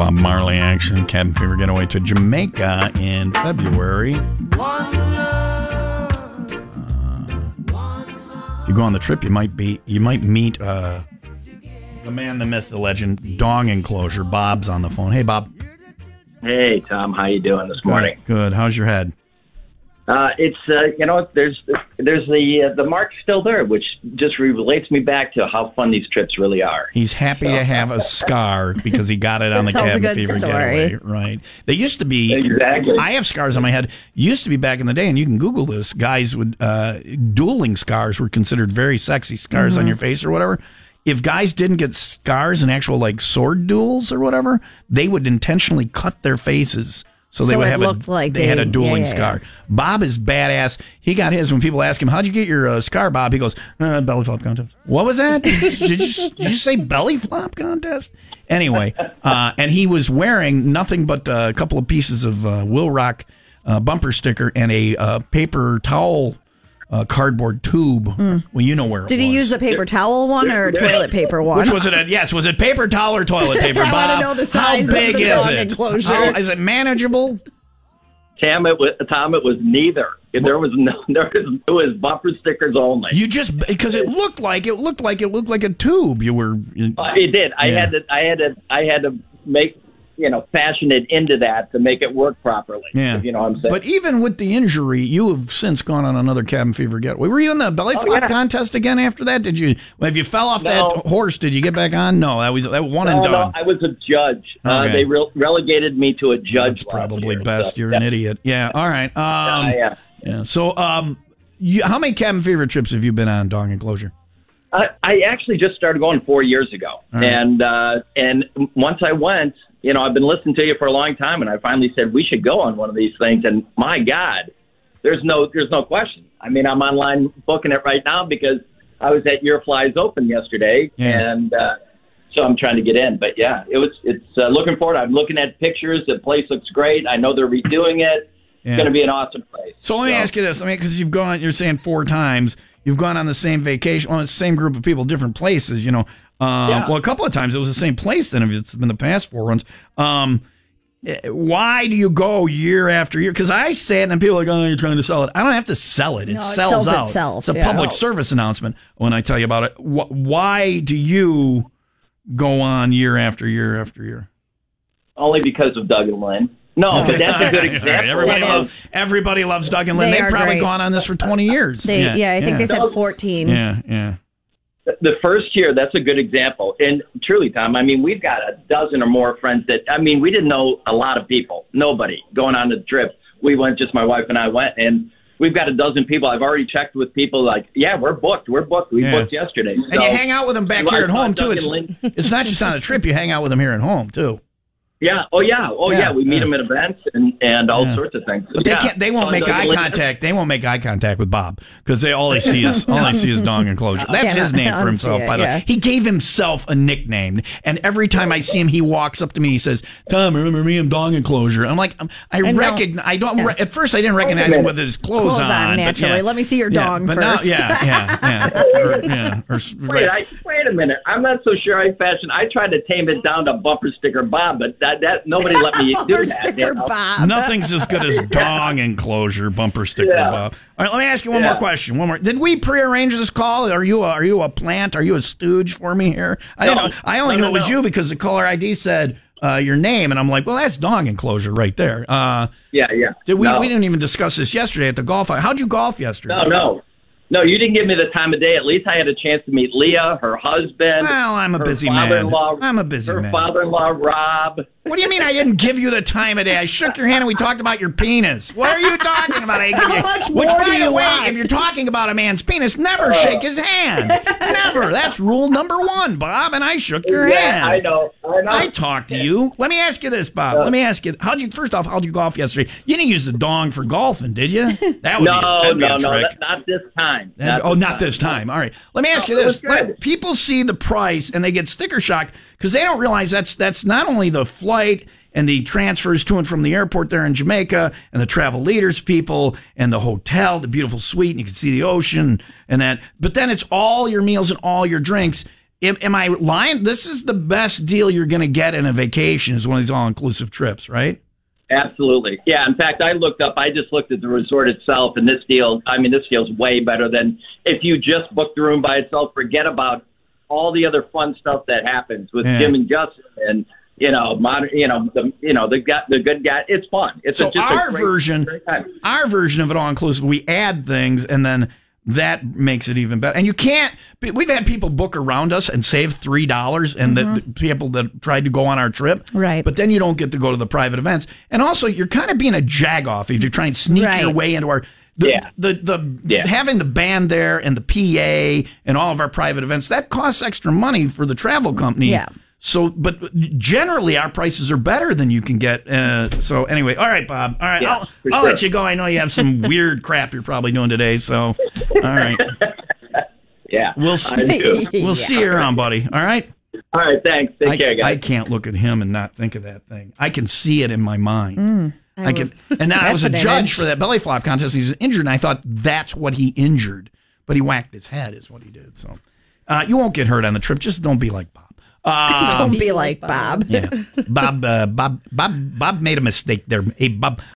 Bob Marley action. Cabin fever getaway to Jamaica in February. Uh, if you go on the trip, you might be you might meet uh, the man, the myth, the legend, Dong Enclosure. Bob's on the phone. Hey, Bob. Hey, Tom. How you doing this morning? Good. Good. How's your head? Uh, it's uh, you know there's there's the uh, the mark still there, which just relates me back to how fun these trips really are. He's happy to have a scar because he got it on the cabin fever story. getaway. Right. They used to be. Exactly. I have scars on my head. Used to be back in the day, and you can Google this. Guys would uh, dueling scars were considered very sexy scars Mm-hmm. on your face or whatever. If guys didn't get scars in actual like sword duels or whatever, they would intentionally cut their faces. So they So would have looked a, like they, had a dueling yeah, yeah, scar. Bob is badass. He got his when people ask him, "How'd you get your uh, scar, Bob?" He goes, uh, "Belly flop contest." What was that? did, you, did you say belly flop contest? Anyway, uh, and he was wearing nothing but uh, a couple of pieces of uh, Will Rock uh, bumper sticker and a uh, paper towel uh, cardboard tube. Well, you know where. Did it he use a paper towel one or a toilet paper one? Which was it? A, yes, was it paper towel or toilet paper? I wanna Bob? know the size How of the is dog it? enclosure. How- is it manageable? Tam, it was Tom. It was neither. There was no. There was it was bumper stickers only. You just because it looked like it looked like it looked like a tube. You were you- Uh, it did. I Yeah. had to. I had to. I had to make you know fashion it into that to make it work properly. yeah. You know what I'm saying. But even with the injury, you have since gone on another cabin fever getaway. Were you in the belly flop Oh, yeah. contest again after that? Did you? If you fell off No. that horse, did you get back on? No, that was that one no, and no, done. I was a judge. Uh, they re- relegated me to a judge. That's probably year, best. so, You're yeah. an idiot. Yeah. All right. Um, Uh, yeah. yeah. So, um, you, how many cabin fever trips have you been on, Dong Enclosure? I, I actually just started going four years ago, right. and uh, and once I went, you know, I've been listening to you for a long time, and I finally said we should go on one of these things. And my God, there's no there's no question. I mean, I'm online booking it right now because I was at Your Flies Open yesterday, Yeah. and uh, so I'm trying to get in. But yeah, it was it's uh, looking forward. I'm looking at pictures. The place looks great. I know they're redoing it. Yeah. It's going to be an awesome place. So let me ask you this. I mean, because you've gone, you're saying four times, you've gone on the same vacation, on the same group of people, different places, you know. Um, Yeah. Well, a couple of times it was the same place then, if it's been the past four runs. Um, eh, why do you go year after year? Because I say it and people are like, oh, you're trying to sell it. I don't have to sell it. It No, it sells sells out. itself, It's a yeah. public service announcement when I tell you about it. Wh- Why do you go on year after year after year? Only because of Doug and Lynn. No, but that's a good All right, example. Everybody loves everybody loves Doug and Lynn. They They've probably great. gone on this for twenty years. They, yeah, I think they said 14. Yeah, yeah. The first year, that's a good example. And truly, Tom, I mean, we've got a dozen or more friends that, I mean, we didn't know a lot of people, nobody going on the trip. We went, just my wife and I went, and we've got a dozen people. I've already checked with people like, yeah, we're booked. We're booked. We Yeah. booked yesterday. And you hang out with them back here at home too. It's it's not just on a trip. You hang out with them here at home too. Yeah. Oh, yeah. Oh, Yeah, yeah. We meet yeah. them at events and, and all Yeah. sorts of things. But they can't. They won't Oh, make eye contact. They won't make eye contact with Bob because they all they see is all they see is dong enclosure. That's his name for himself. it, by the way, he gave himself a nickname, and every time I see him, he walks up to me. He says, "Tom, remember me? I'm dong enclosure." I'm like, I'm- I know. recognize. I don't. Re- at first, I didn't recognize him with his clothes, Clothes on, naturally. yeah. Let me see your Yeah, dong but first. Now, yeah, yeah, yeah, or, yeah. Or, Wait, I, wait a minute. I'm not so sure I fashion. I tried to tame it down to bumper sticker Bob, but that, that nobody let me do Bumper that. sticker you know? Bob. Nothing's as good as dong enclosure bumper sticker, Yeah. Bob. All right, let me ask you one Yeah. more question. One more. Did we prearrange this call? Are you a, are you a plant? Are you a stooge for me here? I didn't know. I only No, knew no, it was no. you because the caller ID said uh, your name, and I'm like, well, that's dong enclosure right there. Uh, Yeah, yeah. did we? No. We didn't even discuss this yesterday at the golf. How'd you golf yesterday? No, no. No, you didn't give me the time of day. At least I had a chance to meet Leah, her husband. Well, I'm a her busy man. father-in-law- I'm a busy her man. father-in-law, Rob. What do you mean I didn't give you the time of day? I shook your hand and we talked about your penis. What are you talking about? I How much which, more by do the way, want? if you're talking about a man's penis, never oh. shake his hand. Never. That's rule number one, Bob. And I shook your Yeah, hand. I know. I. I talked to you. Let me ask you this, Bob. Uh, Let me ask you. How'd you first off? How'd you golf yesterday? You didn't use the dong for golfing, did you? That would no, be, that'd be no, a no, trick. that- not this time. And- oh, not this time. All right. Let me ask No, you this: Let- people see the price and they get sticker shock because they don't realize that's that's not only the flight and the transfers to and from the airport there in Jamaica and the travel leaders people and the hotel, the beautiful suite, and you can see the ocean and that. But then it's all your meals and all your drinks. Am, am I lying? This is the best deal you're going to get in a vacation is one of these all inclusive trips, right? Absolutely. Yeah. In fact, I looked up, I just looked at the resort itself, and this deal, I mean, this feels way better than if you just book the room by itself. Forget about all the other fun stuff that happens with Yeah. Jim and Justin and, you know, modern, you know, the, you know, the guy, the good guy. It's fun. It's So a, just a our great- version, great our version of it all inclusive, we add things and then that makes it even better. And you can't. We've had people book around us and save three dollars, and the, mm-hmm. the people that tried to go on our trip, Right. But then you don't get to go to the private events, and also you're kind of being a jagoff if you try and sneak Right. your way into our. The, Yeah. the the Yeah. having the band there and the PA and all of our private events that costs extra money for the travel company. Yeah. So, but generally our prices are better than you can get. Uh, so anyway, all right, Bob. All right, Yeah, I'll, I'll sure. let you go. I know you have some weird crap you're probably doing today. So, all right, Yeah. we'll see. We'll see you around, buddy. All right. All right. Thanks. Take I, care, guys. I can't look at him and not think of that thing. I can see it in my mind. I can, and then I was a judge for that belly flop contest. He was injured, and I thought that's what he injured, but he whacked his head, is what he did. So, uh, you won't get hurt on the trip. Just don't be like Bob. Uh, Don't be like Bob. yeah, Bob, uh, Bob, Bob, Bob made a mistake there. Hey, Bob,